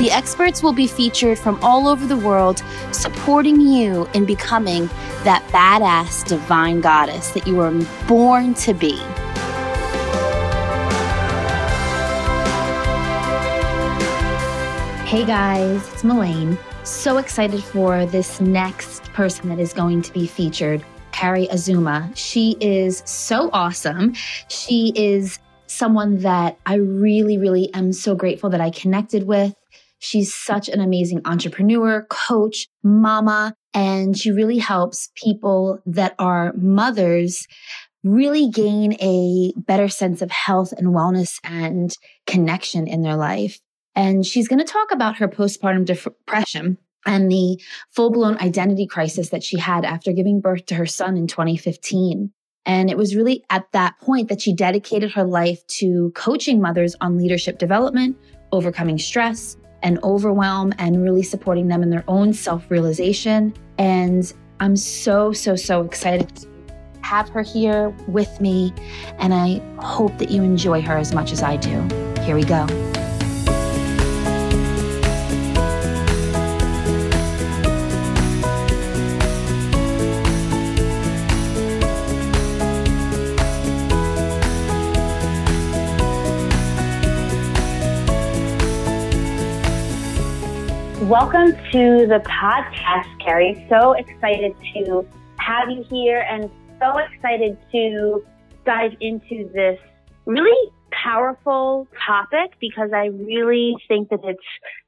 The experts will be featured from all over the world, supporting you in becoming that badass divine goddess that you were born to be. Hey guys, it's Melaine. So excited for this next person that is going to be featured, Carrie Azuma. She is so awesome. She is someone that I really, really am so grateful that I connected with. She's such an amazing entrepreneur, coach, mama, and she really helps people that are mothers really gain a better sense of health and wellness and connection in their life. And she's going to talk about her postpartum depression and the full blown identity crisis that she had after giving birth to her son in 2015. And it was really at that point that she dedicated her life to coaching mothers on leadership development, overcoming stress, and overwhelm and really supporting them in their own self realization. And I'm so, so, so excited to have her here with me. And I hope that you enjoy her as much as I do. Here we go. Welcome to the podcast, Carrie. So excited to have you here and so excited to dive into this really powerful topic because I really think that it's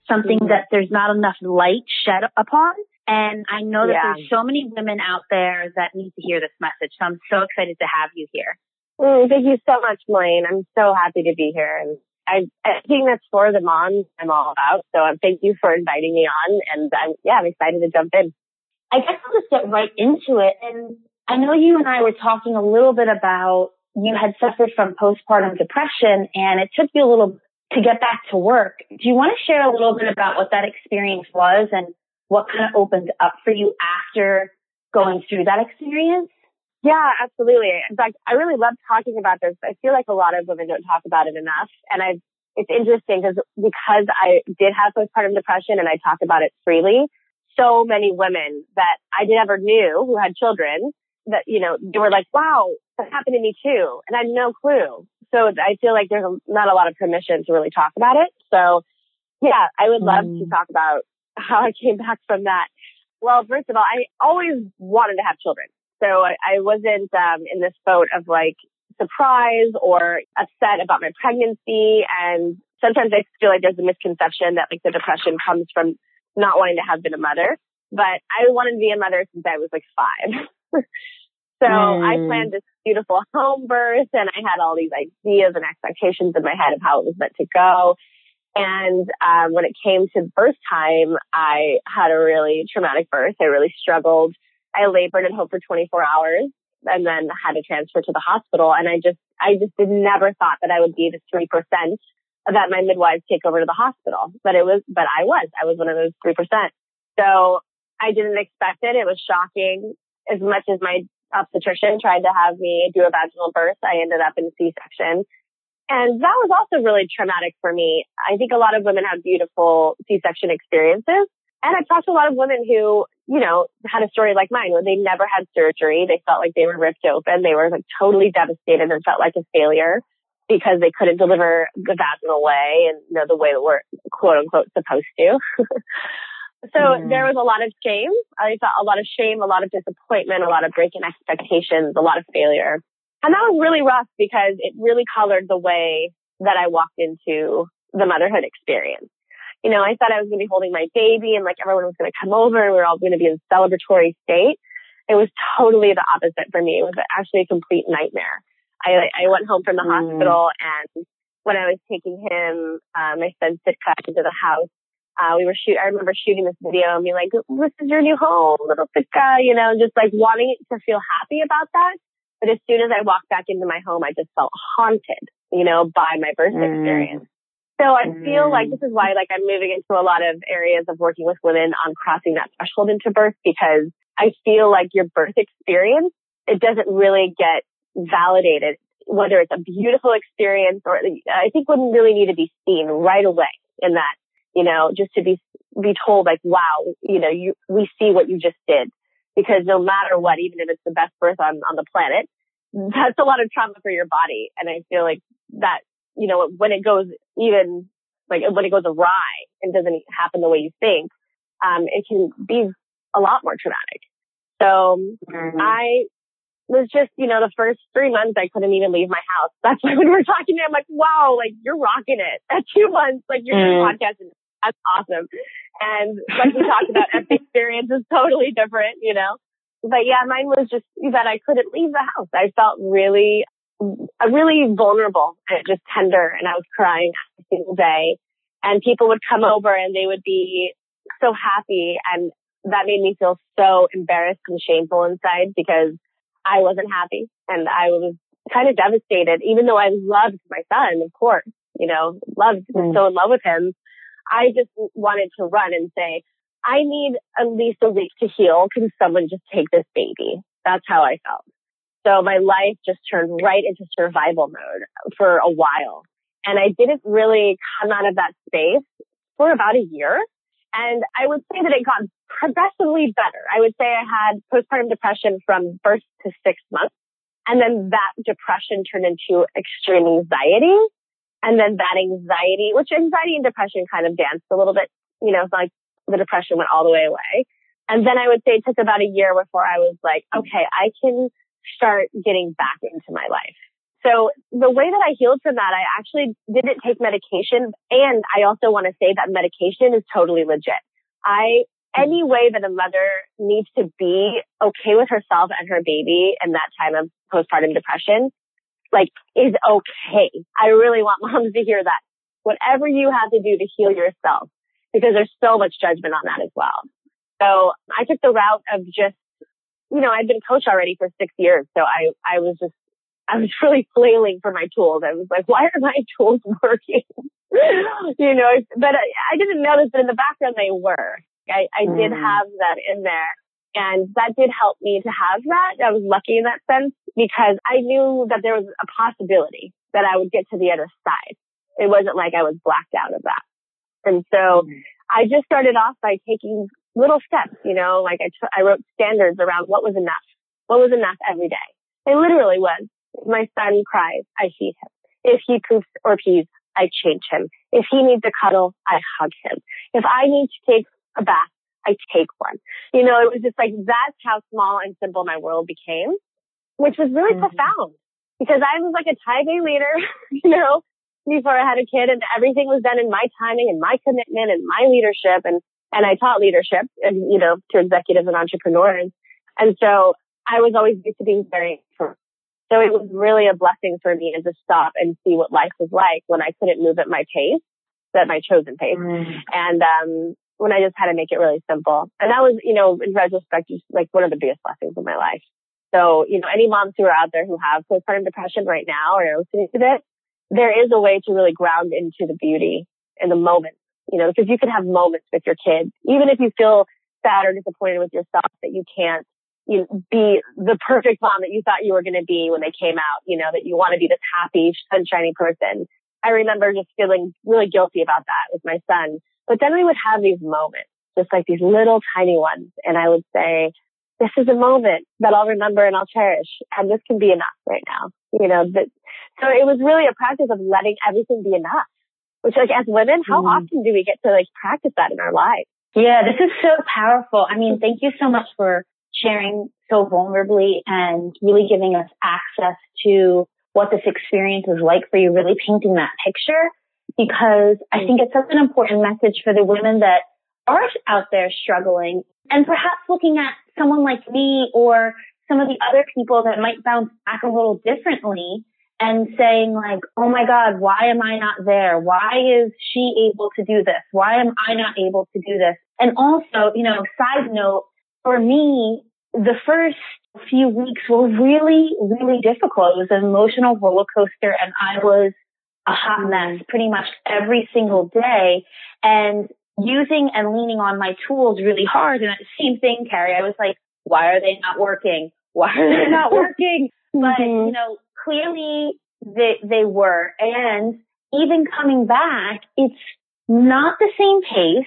something that there's not enough light shed upon. And I know that yeah. there's so many women out there that need to hear this message. So I'm so excited to have you here. Mm, thank you so much, Melaine. I'm so happy to be here and I, think that's for the moms I'm all about. So um, thank you for inviting me on. And I'm, yeah, I'm excited to jump in. I guess I'll just get right into it. And I know you and I were talking a little bit about you had suffered from postpartum depression and it took you a little to get back to work. Do you want to share a little bit about what that experience was and what kind of opened up for you after going through that experience? Yeah, absolutely. In fact, I really love talking about this. I feel like a lot of women don't talk about it enough. And I, it's interesting because, because I did have postpartum depression and I talk about it freely, so many women that I never knew who had children that, you know, they were like, wow, that happened to me too. And I had no clue. So I feel like there's not a lot of permission to really talk about it. So yeah, I would love mm. to talk about how I came back from that. Well, first of all, I always wanted to have children. So I, I wasn't um, in this boat of like surprise or upset about my pregnancy. And sometimes I feel like there's a misconception that like the depression comes from not wanting to have been a mother. But I wanted to be a mother since I was like five. so mm. I planned this beautiful home birth and I had all these ideas and expectations in my head of how it was meant to go. And um, when it came to birth time, I had a really traumatic birth. I really struggled I labored at home for 24 hours and then had to transfer to the hospital. And I just, I just did never thought that I would be the 3% that my midwives take over to the hospital. But it was, but I was, I was one of those 3%. So I didn't expect it. It was shocking. As much as my obstetrician tried to have me do a vaginal birth, I ended up in C-section. And that was also really traumatic for me. I think a lot of women have beautiful C-section experiences. And I've talked to a lot of women who you know, had a story like mine where they never had surgery. They felt like they were ripped open. They were like totally devastated and felt like a failure because they couldn't deliver the vaginal way and you know the way that we're quote unquote supposed to. so mm. there was a lot of shame. I felt a lot of shame, a lot of disappointment, a lot of breaking expectations, a lot of failure. And that was really rough because it really colored the way that I walked into the motherhood experience you know, I thought I was going to be holding my baby and like everyone was going to come over and we were all going to be in celebratory state. It was totally the opposite for me. It was actually a complete nightmare. I, I went home from the mm. hospital and when I was taking him, uh, my son Sitka into the house, Uh, we were shoot. I remember shooting this video and being like, "This is your new home, little Sitka, you know, just like wanting to feel happy about that. But as soon as I walked back into my home, I just felt haunted, you know, by my birth mm. experience. So I feel like mm. this is why, like, I'm moving into a lot of areas of working with women on crossing that threshold into birth because I feel like your birth experience, it doesn't really get validated, whether it's a beautiful experience or I think women really need to be seen right away in that, you know, just to be, be told like, wow, you know, you, we see what you just did because no matter what, even if it's the best birth on, on the planet, that's a lot of trauma for your body. And I feel like that, you know, when it goes even like when it goes awry and doesn't happen the way you think, um, it can be a lot more traumatic. So mm-hmm. I was just, you know, the first three months I couldn't even leave my house. That's why when we were talking, to I'm like, wow, like you're rocking it. At two months, like you're mm. podcasting. That's awesome. And like we talked about, every experience is totally different, you know. But yeah, mine was just that I couldn't leave the house. I felt really, really vulnerable and just tender, and I was crying every single day. And people would come over and they would be so happy, and that made me feel so embarrassed and shameful inside because I wasn't happy and I was kind of devastated, even though I loved my son, of course, you know, loved, mm. so in love with him. I just wanted to run and say, I need at least a week to heal. Can someone just take this baby? That's how I felt. So my life just turned right into survival mode for a while. And I didn't really come out of that space for about a year. And I would say that it got progressively better. I would say I had postpartum depression from birth to six months. And then that depression turned into extreme anxiety. And then that anxiety, which anxiety and depression kind of danced a little bit, you know, like the depression went all the way away. And then I would say it took about a year before I was like, okay, I can start getting back into my life. So the way that I healed from that, I actually didn't take medication. And I also want to say that medication is totally legit. I, any way that a mother needs to be okay with herself and her baby in that time of postpartum depression, like is okay. I really want moms to hear that. Whatever you have to do to heal yourself, because there's so much judgment on that as well. So I took the route of just, you know, I'd been coach already for six years. So I, I was just I was really flailing for my tools. I was like, why are my tools working? you know, but I, I, didn't notice, but in the background they were. I, I mm. did have that in there. And that did help me to have that. I was lucky in that sense because I knew that there was a possibility that I would get to the other side. It wasn't like I was blacked out of that. And so mm. I just started off by taking little steps, you know, like I, t- I wrote standards around what was enough. What was enough every day. It literally was if my son cries, I feed him. If he poops or pees, I change him. If he needs a cuddle, I hug him. If I need to take a bath, I take one. You know, it was just like that's how small and simple my world became, which was really mm-hmm. profound because I was like a type A leader, you know, before I had a kid and everything was done in my timing and my commitment and my leadership and, and I taught leadership and, you know, to executives and entrepreneurs. And so I was always used to being very so it was really a blessing for me to stop and see what life was like when I couldn't move at my pace, at my chosen pace. Mm. And, um, when I just had to make it really simple. And that was, you know, in retrospect, just like one of the biggest blessings of my life. So, you know, any moms who are out there who have postpartum depression right now or are listening to this, there is a way to really ground into the beauty in the moment, you know, because you can have moments with your kids, even if you feel sad or disappointed with yourself that you can't you know, be the perfect mom that you thought you were going to be when they came out, you know, that you want to be this happy, sunshiny person. I remember just feeling really guilty about that with my son. But then we would have these moments, just like these little tiny ones. And I would say, this is a moment that I'll remember and I'll cherish. And this can be enough right now. You know, that, so it was really a practice of letting everything be enough, which like as women, how mm-hmm. often do we get to like practice that in our lives? Yeah, this is so powerful. I mean, thank you so much for sharing so vulnerably and really giving us access to what this experience is like for you, really painting that picture because I think it's such an important message for the women that are out there struggling and perhaps looking at someone like me or some of the other people that might bounce back a little differently and saying like, oh my God, why am I not there? Why is she able to do this? Why am I not able to do this? And also, you know, side note, for me, the first few weeks were really, really difficult. It was an emotional roller coaster and I was a hot mess pretty much every single day and using and leaning on my tools really hard. And the same thing, Carrie. I was like, why are they not working? Why are they not working? But, mm-hmm. you know, clearly they, they were. And even coming back, it's not the same pace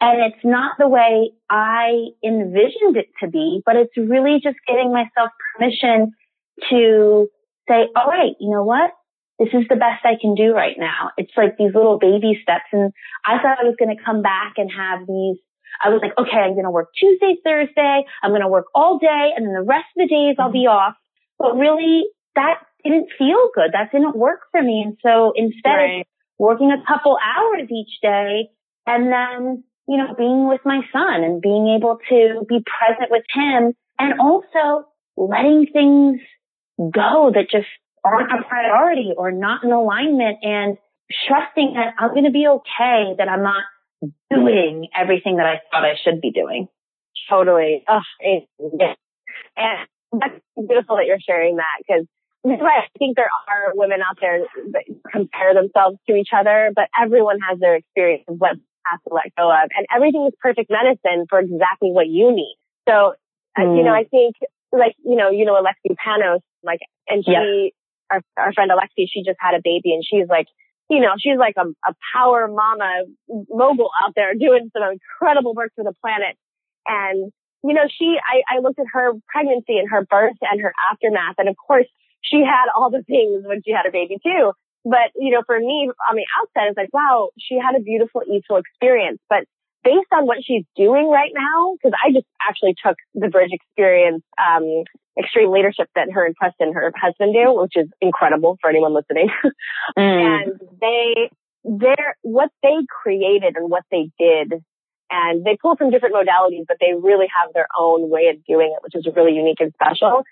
and it's not the way I envisioned it to be, but it's really just giving myself permission to say, oh, all right, you know what? This is the best I can do right now. It's like these little baby steps. And I thought I was going to come back and have these I was like, okay, I'm going to work Tuesday, Thursday. I'm going to work all day and then the rest of the days I'll be off. But really that didn't feel good. That didn't work for me. And so instead right. of working a couple hours each day and then, you know, being with my son and being able to be present with him and also letting things go that just aren't a priority or not in alignment and trusting that I'm going to be okay, that I'm not doing everything that I thought I should be doing. Totally. Oh, yeah. And that's beautiful that you're sharing that because I think there are women out there that compare themselves to each other, but everyone has their experience of what has to let go of and everything is perfect medicine for exactly what you need. So, mm. you know, I think like, you know, you know, Alexi Panos, like, and she, yeah. our, our friend Alexi, she just had a baby and she's like, you know, she's like a, a power mama mogul out there doing some incredible work for the planet. And, you know, she, I, I looked at her pregnancy and her birth and her aftermath. And of course, she had all the things when she had a baby too. But, you know, for me on the outside, it's like, wow, she had a beautiful, easeful experience. But based on what she's doing right now, because I just actually took the bridge experience, um, extreme leadership that her and Preston, her husband do, which is incredible for anyone listening. mm. And they, they're, what they created and what they did, and they pull from different modalities, but they really have their own way of doing it, which is really unique and special.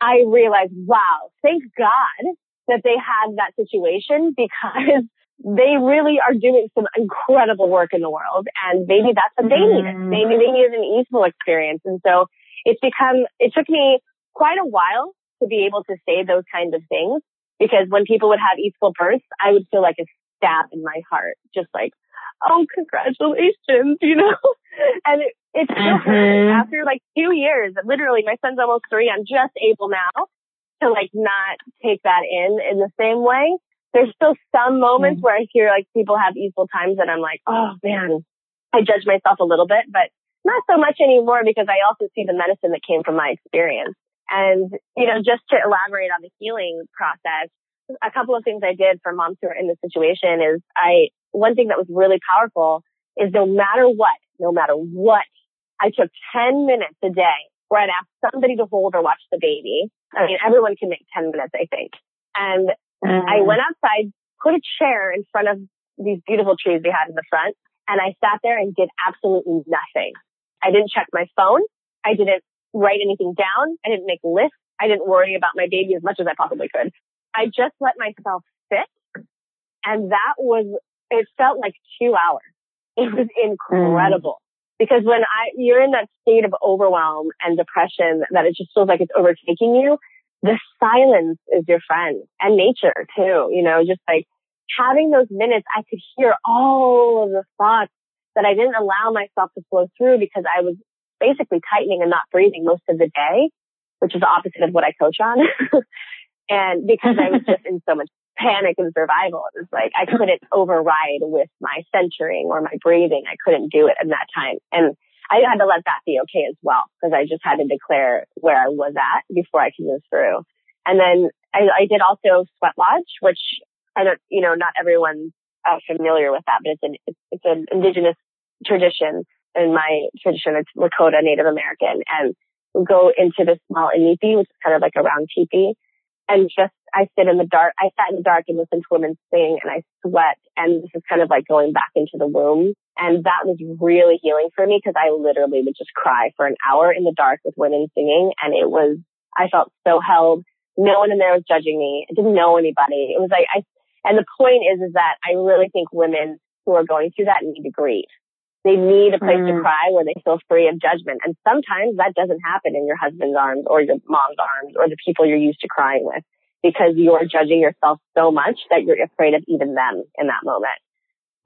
I realized, wow, thank God that they had that situation because they really are doing some incredible work in the world and maybe that's what they needed. Mm-hmm. Maybe they needed an easeful experience. And so it's become, it took me quite a while to be able to say those kinds of things because when people would have easeful births, I would feel like a stab in my heart, just like, oh, congratulations, you know? and it, it's still mm-hmm. after like two years, literally my son's almost three. I'm just able now to like not take that in in the same way there's still some moments mm. where I hear like people have easeful times and I'm like, oh man, I judge myself a little bit, but not so much anymore because I also see the medicine that came from my experience. And, you know, just to elaborate on the healing process, a couple of things I did for moms who are in this situation is I, one thing that was really powerful is no matter what, no matter what, I took 10 minutes a day where I'd ask somebody to hold or watch the baby. I mean, everyone can make 10 minutes, I think. And Mm. I went outside, put a chair in front of these beautiful trees we had in the front, and I sat there and did absolutely nothing. I didn't check my phone. I didn't write anything down. I didn't make lists. I didn't worry about my baby as much as I possibly could. I just let myself sit. And that was, it felt like two hours. It was incredible. Because when I, you're in that state of overwhelm and depression that it just feels like it's overtaking you, the silence is your friend and nature too, you know, just like having those minutes, I could hear all of the thoughts that I didn't allow myself to flow through because I was basically tightening and not breathing most of the day, which is the opposite of what I coach on. and because I was just in so much panic and survival, it was like I couldn't override with my centering or my breathing. I couldn't do it in that time. And I had to let that be okay as well because I just had to declare where I was at before I could move through. And then I, I did also Sweat Lodge, which I don't, you know, not everyone's uh, familiar with that, but it's an, it's, it's an indigenous tradition. In my tradition, it's Lakota Native American and we go into this small inipi, which is kind of like a round teepee and just I sit in the dark. I sat in the dark and listened to women sing and I sweat. And this is kind of like going back into the womb. And that was really healing for me because I literally would just cry for an hour in the dark with women singing. And it was, I felt so held. No one in there was judging me. I didn't know anybody. It was like, I, and the point is, is that I really think women who are going through that need to grieve. They need a place mm. to cry where they feel free of judgment. And sometimes that doesn't happen in your husband's arms or your mom's arms or the people you're used to crying with because you're judging yourself so much that you're afraid of even them in that moment.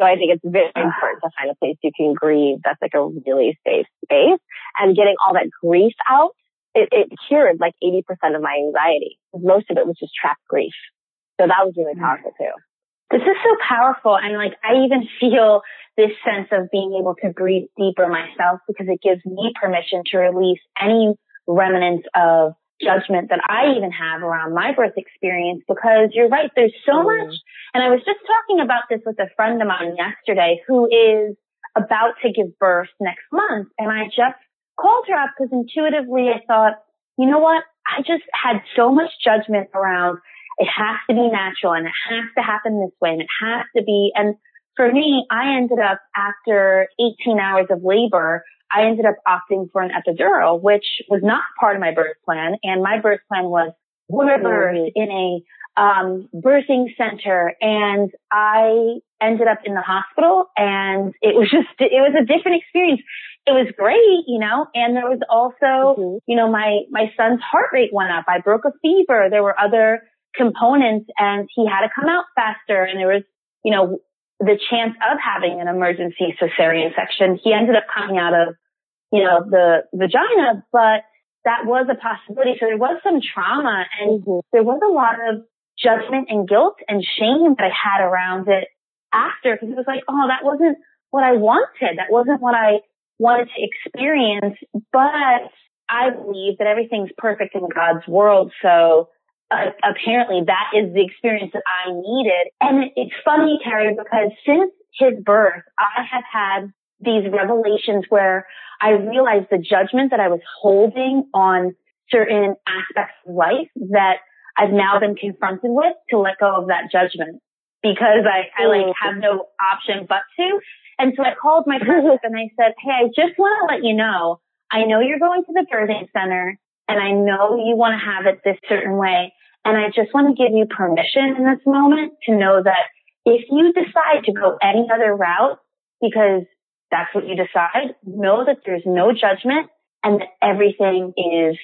So I think it's very important to find a place you can grieve that's like a really safe space and getting all that grief out. It, it cured like 80% of my anxiety. Most of it was just trapped grief. So that was really powerful too. This is so powerful. And like, I even feel this sense of being able to breathe deeper myself because it gives me permission to release any remnants of judgment that I even have around my birth experience because you're right, there's so mm. much. And I was just talking about this with a friend of mine yesterday who is about to give birth next month. And I just called her up because intuitively I thought, you know what? I just had so much judgment around it has to be natural and it has to happen this way and it has to be. And for me, I ended up after 18 hours of labor, I ended up opting for an epidural, which was not part of my birth plan. And my birth plan was birth in a um, birthing center. And I ended up in the hospital and it was just, it was a different experience. It was great, you know, and there was also, mm-hmm. you know, my, my son's heart rate went up. I broke a fever. There were other components and he had to come out faster and there was, you know, the chance of having an emergency cesarean section. He ended up coming out of, you know, the vagina, but that was a possibility. So there was some trauma and mm-hmm. there was a lot of judgment and guilt and shame that I had around it after because it was like, oh, that wasn't what I wanted. That wasn't what I wanted to experience. But I believe that everything's perfect in God's world. So uh, apparently that is the experience that I needed. And it's funny, Carrie, because since his birth, I have had these revelations where I realized the judgment that I was holding on certain aspects of life that I've now been confronted with to let go of that judgment because I, I like mm. have no option but to. And so I called my therapist and I said, Hey, I just want to let you know, I know you're going to the birthing center and I know you want to have it this certain way. And I just want to give you permission in this moment to know that if you decide to go any other route, because that's what you decide, know that there's no judgment and that everything is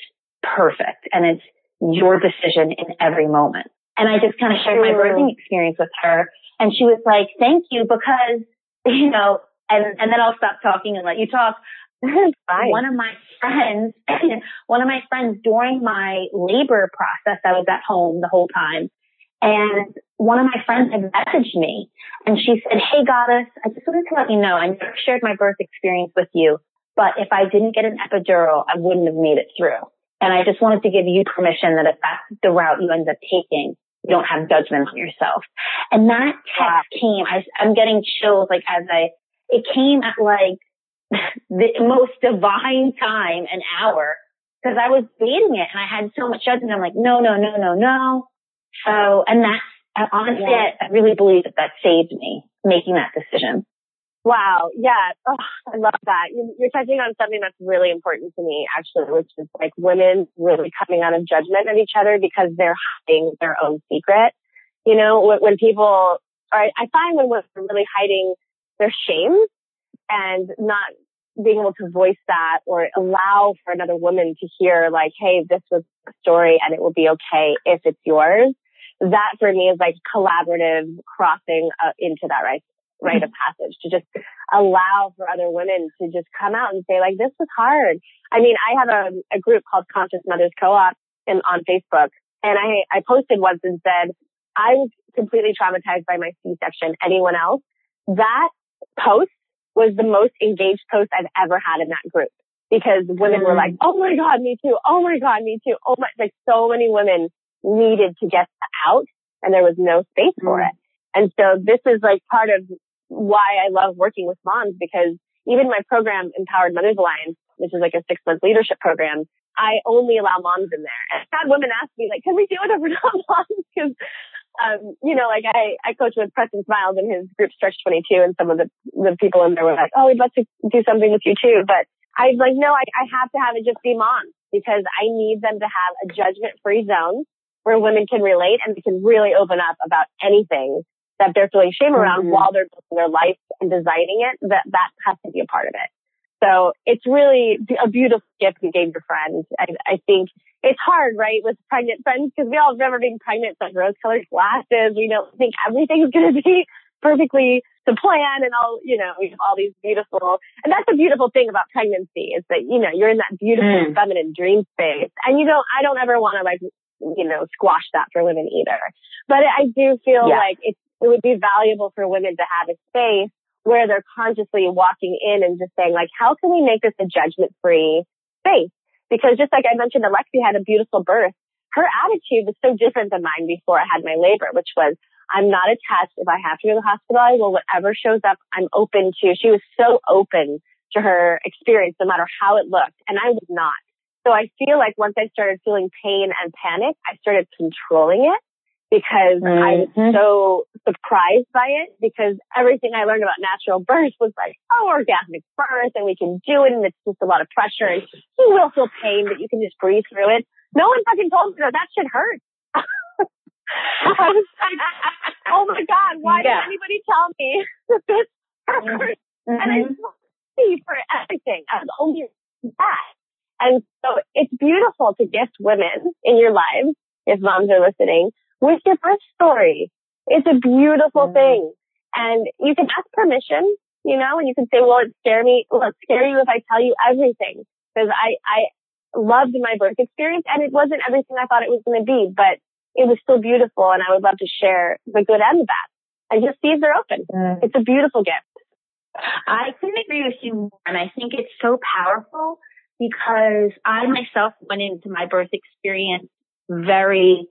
perfect and it's your decision in every moment. And I just kind of shared my birthing experience with her and she was like, thank you because, you know, and, and then I'll stop talking and let you talk. one of my friends, one of my friends during my labor process, I was at home the whole time. And one of my friends had messaged me and she said, Hey goddess, I just wanted to let you know I never shared my birth experience with you, but if I didn't get an epidural, I wouldn't have made it through. And I just wanted to give you permission that if that's the route you end up taking, you don't have judgment on yourself. And that text came, I, I'm getting chills like as I, it came at like the most divine time, an hour, because I was dating it and I had so much judgment. I'm like, no, no, no, no, no. So, and that's honestly, yeah. I, really believe that that saved me making that decision. Wow. Yeah. Oh, I love that. You're touching on something that's really important to me, actually, which is like women really coming out of judgment of each other because they're hiding their own secret. You know, when, when people, I, I find when women are really hiding their shame and not being able to voice that or allow for another woman to hear like, Hey, this was a story and it will be okay if it's yours. That for me is like collaborative crossing uh, into that right, rite of passage to just allow for other women to just come out and say like, this was hard. I mean, I have a, a group called Conscious Mothers Co-op in, on Facebook and I, I posted once and said, I was completely traumatized by my C-section. Anyone else? That post was the most engaged post I've ever had in that group because women were mm. like, Oh my God, me too. Oh my God, me too. Oh my, like so many women needed to get out and there was no space for mm. it. And so this is like part of why I love working with moms because even my program, Empowered Mothers Alliance, which is like a six month leadership program, I only allow moms in there. And I've had women ask me like, can we do it if we're not moms? Because um, you know, like I, I coach with Preston Smiles and his group Stretch 22 and some of the, the people in there were like, oh, we'd love to do something with you too. But I was like, no, I, I have to have it just be moms because I need them to have a judgment free zone where women can relate and they can really open up about anything that they're feeling shame around mm-hmm. while they're building their life and designing it, that that has to be a part of it. So it's really a beautiful gift you gave your friend. I, I think it's hard, right, with pregnant friends because we all remember being pregnant, like rose colored glasses. We don't think everything's going to be perfectly the plan and all, you know, all these beautiful, and that's the beautiful thing about pregnancy is that, you know, you're in that beautiful mm. feminine dream space and you don't, I don't ever want to like, you know, squash that for women either. But I do feel yeah. like it's, it would be valuable for women to have a space where they're consciously walking in and just saying like, how can we make this a judgment free space? Because just like I mentioned, Alexi had a beautiful birth. Her attitude was so different than mine before I had my labor, which was, I'm not attached. If I have to go to the hospital, I will. Whatever shows up, I'm open to. She was so open to her experience, no matter how it looked. And I was not. So I feel like once I started feeling pain and panic, I started controlling it because mm-hmm. I was mm-hmm. so surprised by it because everything I learned about natural birth was like, oh, orgasmic birth and we can do it and it's just a lot of pressure and you will feel pain, but you can just breathe through it. No one fucking told me that that shit hurt. I was like, oh my God, why yeah. did anybody tell me that this hurt? Mm-hmm. And I see for everything. I was only that. And so it's beautiful to gift women in your lives, if moms are listening, with your birth story. It's a beautiful mm. thing. And you can ask permission, you know, and you can say, well, it scare me, will it scare you if I tell you everything? Because I, I loved my birth experience and it wasn't everything I thought it was going to be, but it was still beautiful and I would love to share the good and the bad. And just these are open. Mm. It's a beautiful gift. I couldn't agree with you more. And I think it's so powerful because I myself went into my birth experience very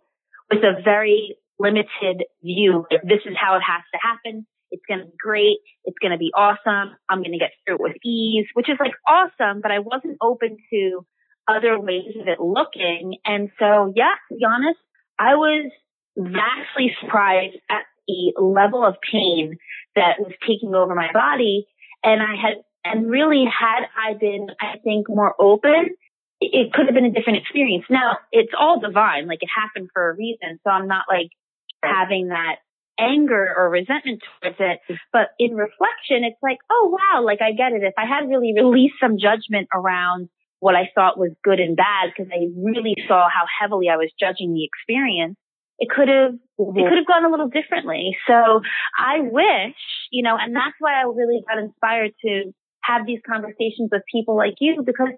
with a very limited view. This is how it has to happen. It's going to be great. It's going to be awesome. I'm going to get through it with ease, which is like awesome, but I wasn't open to other ways of it looking. And so, yeah, to be honest, I was vastly surprised at the level of pain that was taking over my body. And I had, and really had I been, I think, more open it could have been a different experience. Now it's all divine, like it happened for a reason. So I'm not like having that anger or resentment towards it. But in reflection, it's like, oh wow, like I get it. If I had really released some judgment around what I thought was good and bad, because I really saw how heavily I was judging the experience, it could have, mm-hmm. it could have gone a little differently. So I wish, you know, and that's why I really got inspired to have these conversations with people like you because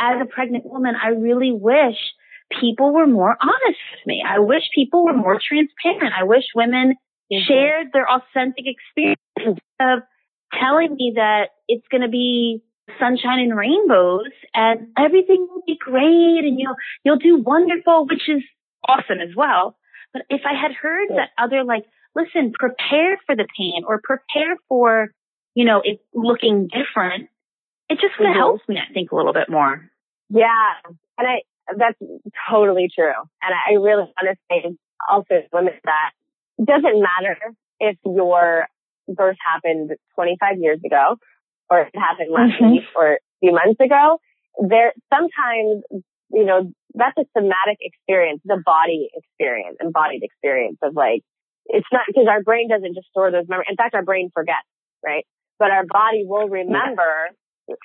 as a pregnant woman, I really wish people were more honest with me. I wish people were more transparent. I wish women mm-hmm. shared their authentic experience of telling me that it's going to be sunshine and rainbows and everything will be great and you'll, you'll do wonderful, which is awesome as well. But if I had heard yeah. that other like, listen, prepare for the pain or prepare for, you know, it looking different, it just mm-hmm. helps me, I think, a little bit more. Yeah. And I, that's totally true. And I really want to say also women that it doesn't matter if your birth happened 25 years ago or it happened last mm-hmm. week or a few months ago. There, sometimes, you know, that's a somatic experience, the body experience, embodied experience of like, it's not because our brain doesn't just store those memories. In fact, our brain forgets, right? But our body will remember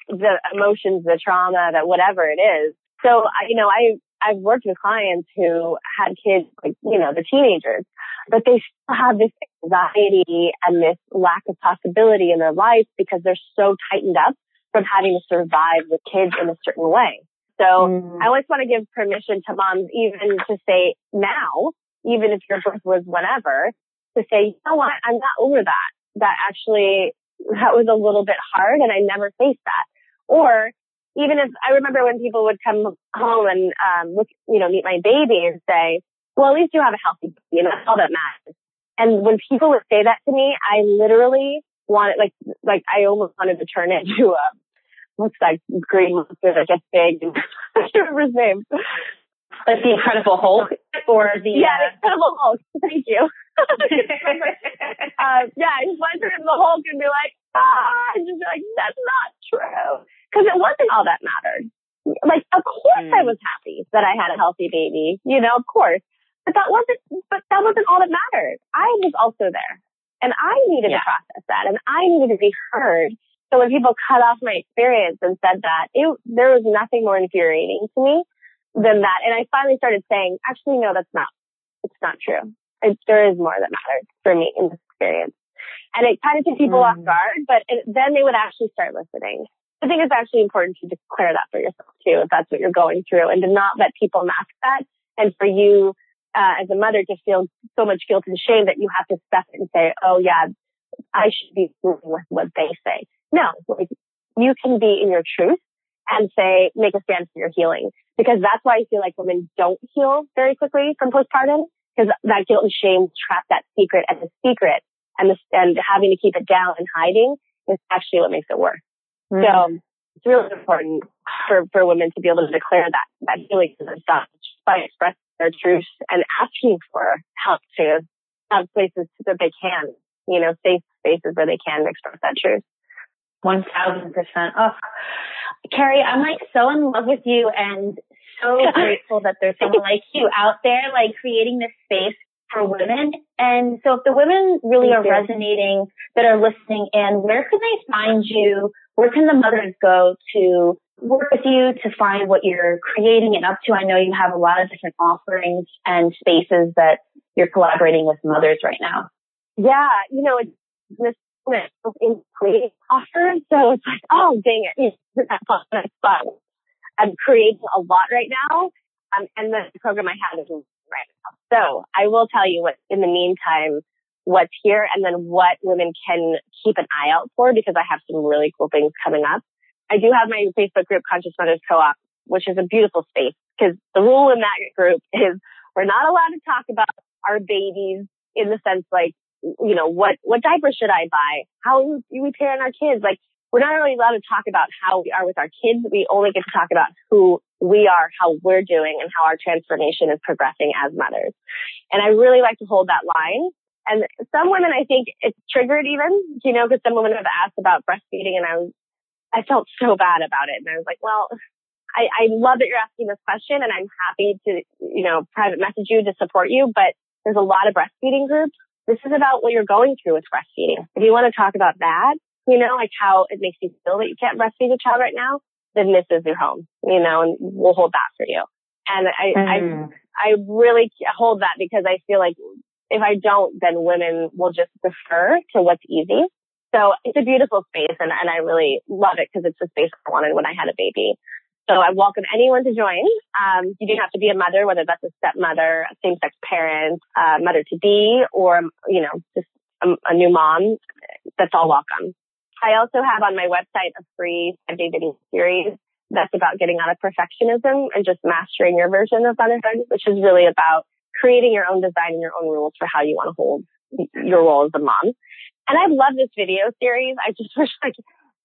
the emotions, the trauma, that whatever it is. So, you know, I, I've worked with clients who had kids, like, you know, they're teenagers, but they still have this anxiety and this lack of possibility in their life because they're so tightened up from having to survive with kids in a certain way. So mm. I always want to give permission to moms even to say now, even if your birth was whenever, to say, you know what, I'm not over that. That actually that was a little bit hard and I never faced that. Or even if I remember when people would come home and um, look, you know, meet my baby and say, well, at least you have a healthy baby and that's all that matters. And when people would say that to me, I literally wanted, like, like I almost wanted to turn it into a, what's that green monster that gets big? I can't remember his name. Like the Incredible Hulk or the yeah, uh, the Incredible Hulk. Thank you. uh, yeah, went through the Hulk and be like, ah, and just be like, that's not true, because it wasn't all that mattered. Like, of course, mm. I was happy that I had a healthy baby. You know, of course. But that wasn't, but that wasn't all that mattered. I was also there and I needed yeah. to process that and I needed to be heard. So when people cut off my experience and said that, it, there was nothing more infuriating to me than that. And I finally started saying, actually, no, that's not, it's not true. It, there is more that matters for me in this experience. And it kind of took people mm. off guard, but it, then they would actually start listening. I think it's actually important to declare that for yourself too, if that's what you're going through and to not let people mask that. And for you, uh, as a mother to feel so much guilt and shame that you have to step and say, oh yeah, I should be moving with what they say. No, like you can be in your truth and say, make a stand for your healing. Because that's why I feel like women don't heal very quickly from postpartum because that guilt and shame trap that secret as a secret and the, and having to keep it down and hiding is actually what makes it worse. Mm. So it's really important for, for women to be able to declare that, that healing to themselves by expressing their truth and asking for help to have places that they can, you know, safe spaces where they can express that truth. One thousand percent. Oh, Carrie, I'm like so in love with you and so grateful that there's someone like you out there, like creating this space for women. And so if the women really are resonating that are listening in, where can they find you? Where can the mothers go to work with you to find what you're creating and up to? I know you have a lot of different offerings and spaces that you're collaborating with mothers right now. Yeah, you know, it's in creating offers. So it's like, oh, dang it. I'm creating a lot right now. Um, and the program I have is right now. So I will tell you what, in the meantime, what's here and then what women can keep an eye out for because I have some really cool things coming up. I do have my Facebook group, Conscious Mothers Co-op, which is a beautiful space because the rule in that group is we're not allowed to talk about our babies in the sense like, you know, what, what diaper should I buy? How do we parent our kids? Like we're not really allowed to talk about how we are with our kids. We only get to talk about who we are, how we're doing, and how our transformation is progressing as mothers. And I really like to hold that line. And some women, I think it's triggered even, you know, because some women have asked about breastfeeding and I was, I felt so bad about it. And I was like, well, I, I love that you're asking this question and I'm happy to, you know, private message you to support you, but there's a lot of breastfeeding groups. This is about what you're going through with breastfeeding. If you want to talk about that, you know, like how it makes you feel that you can't breastfeed a child right now, then this is your home, you know, and we'll hold that for you. And I, mm. I, I really hold that because I feel like if I don't, then women will just defer to what's easy. So it's a beautiful space and, and I really love it because it's the space I wanted when I had a baby. So I welcome anyone to join. Um, you do have to be a mother, whether that's a stepmother, a same-sex parent, uh, mother to be, or, you know, just a, a new mom. That's all welcome. I also have on my website a free five day video series that's about getting out of perfectionism and just mastering your version of motherhood, which is really about creating your own design and your own rules for how you want to hold your role as a mom. And I love this video series. I just wish like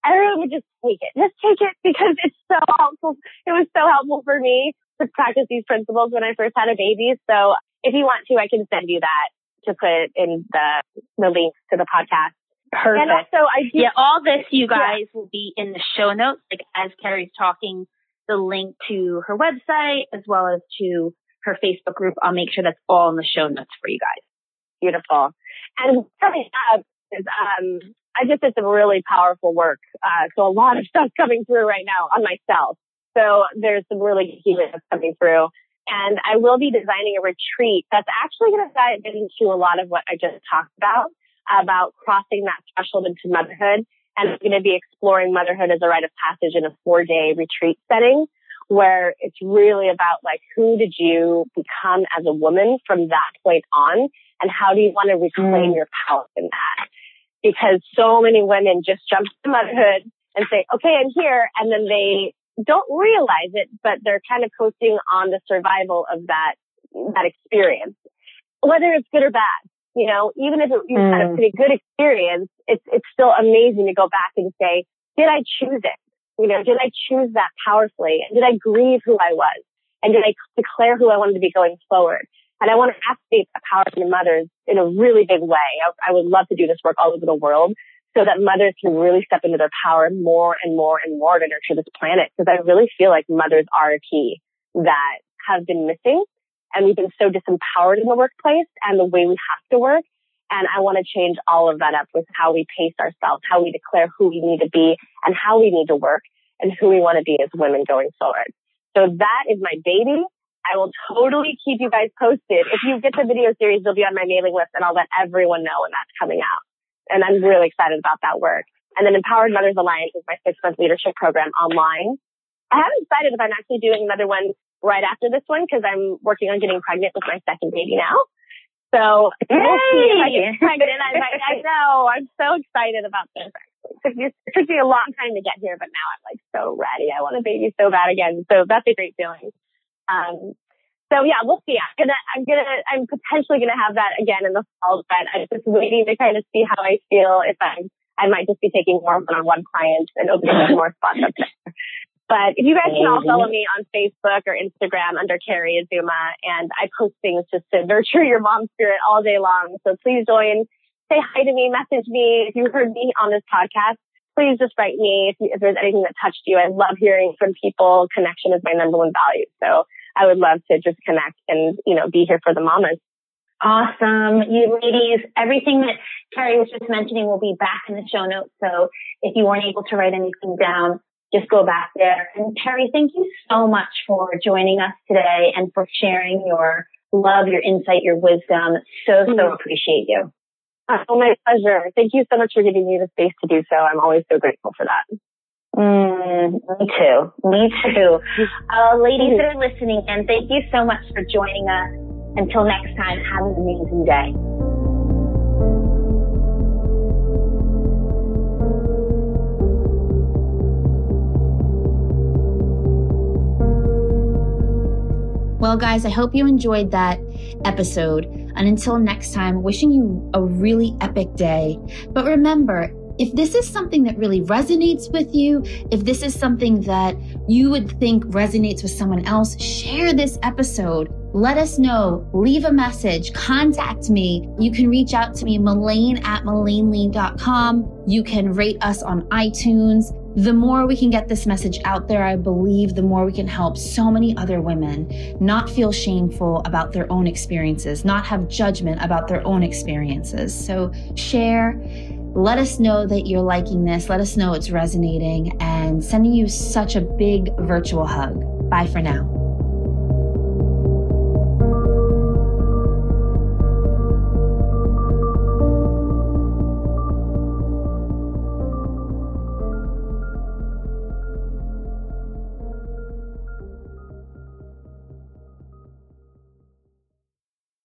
everyone would just take it. Just take it because it's so helpful. It was so helpful for me to practice these principles when I first had a baby. So if you want to, I can send you that to put in the, the link to the podcast. Perfect. And also, I do, yeah, all this you guys yeah. will be in the show notes. Like as Carrie's talking, the link to her website as well as to her Facebook group. I'll make sure that's all in the show notes for you guys. Beautiful. And coming up is, um, I just did some really powerful work. Uh, so a lot of stuff coming through right now on myself. So there's some really healing that's coming through. And I will be designing a retreat that's actually going to dive into a lot of what I just talked about about crossing that threshold into motherhood. And I'm going to be exploring motherhood as a rite of passage in a four day retreat setting where it's really about like, who did you become as a woman from that point on? And how do you want to reclaim mm. your power in that? Because so many women just jump to motherhood and say, okay, I'm here. And then they don't realize it, but they're kind of coasting on the survival of that, that experience, whether it's good or bad you know, even if it, you mm. had a mm. pretty good experience, it's, it's still amazing to go back and say, did I choose it? You know, did I choose that powerfully? And did I grieve who I was? And did I declare who I wanted to be going forward? And I want to activate that power in the mothers in a really big way. I, I would love to do this work all over the world so that mothers can really step into their power more and more and more to nurture this planet. Because I really feel like mothers are a key that have been missing and we've been so disempowered in the workplace and the way we have to work. And I want to change all of that up with how we pace ourselves, how we declare who we need to be and how we need to work and who we want to be as women going forward. So that is my baby. I will totally keep you guys posted. If you get the video series, you'll be on my mailing list and I'll let everyone know when that's coming out. And I'm really excited about that work. And then Empowered Mothers Alliance is my six month leadership program online. I haven't decided if I'm actually doing another one right after this one because I'm working on getting pregnant with my second baby now. So we'll see if I get pregnant. I, I know. I'm so excited about this. It took, me, it took me a long time to get here, but now I'm like so ready. I want a baby so bad again. So that's a great feeling. Um, so yeah, we'll see. I'm gonna, I'm gonna, I'm potentially gonna have that again in the fall, but I'm just waiting to kind of see how I feel. If I'm, I might just be taking more one-on-one clients and opening up more spots up there. But if you guys can all follow me on Facebook or Instagram under Carrie Azuma, and I post things just to nurture your mom spirit all day long. So please join, say hi to me, message me. If you heard me on this podcast, please just write me if, you, if there's anything that touched you. I love hearing from people. Connection is my number one value. So I would love to just connect and, you know, be here for the mamas. Awesome. You ladies, everything that Carrie was just mentioning will be back in the show notes. So if you weren't able to write anything down, just go back there. And Carrie, thank you so much for joining us today and for sharing your love, your insight, your wisdom. So, so mm-hmm. appreciate you. Oh, my pleasure. Thank you so much for giving me the space to do so. I'm always so grateful for that. Mm, me too. Me too. Uh, ladies that are listening, and thank you so much for joining us. Until next time, have an amazing day. Well, guys, I hope you enjoyed that episode. And until next time, wishing you a really epic day. But remember, if this is something that really resonates with you, if this is something that you would think resonates with someone else, share this episode. Let us know. Leave a message. Contact me. You can reach out to me, Melaine at MelaineLean.com. You can rate us on iTunes. The more we can get this message out there, I believe the more we can help so many other women not feel shameful about their own experiences, not have judgment about their own experiences. So share, let us know that you're liking this, let us know it's resonating, and sending you such a big virtual hug. Bye for now.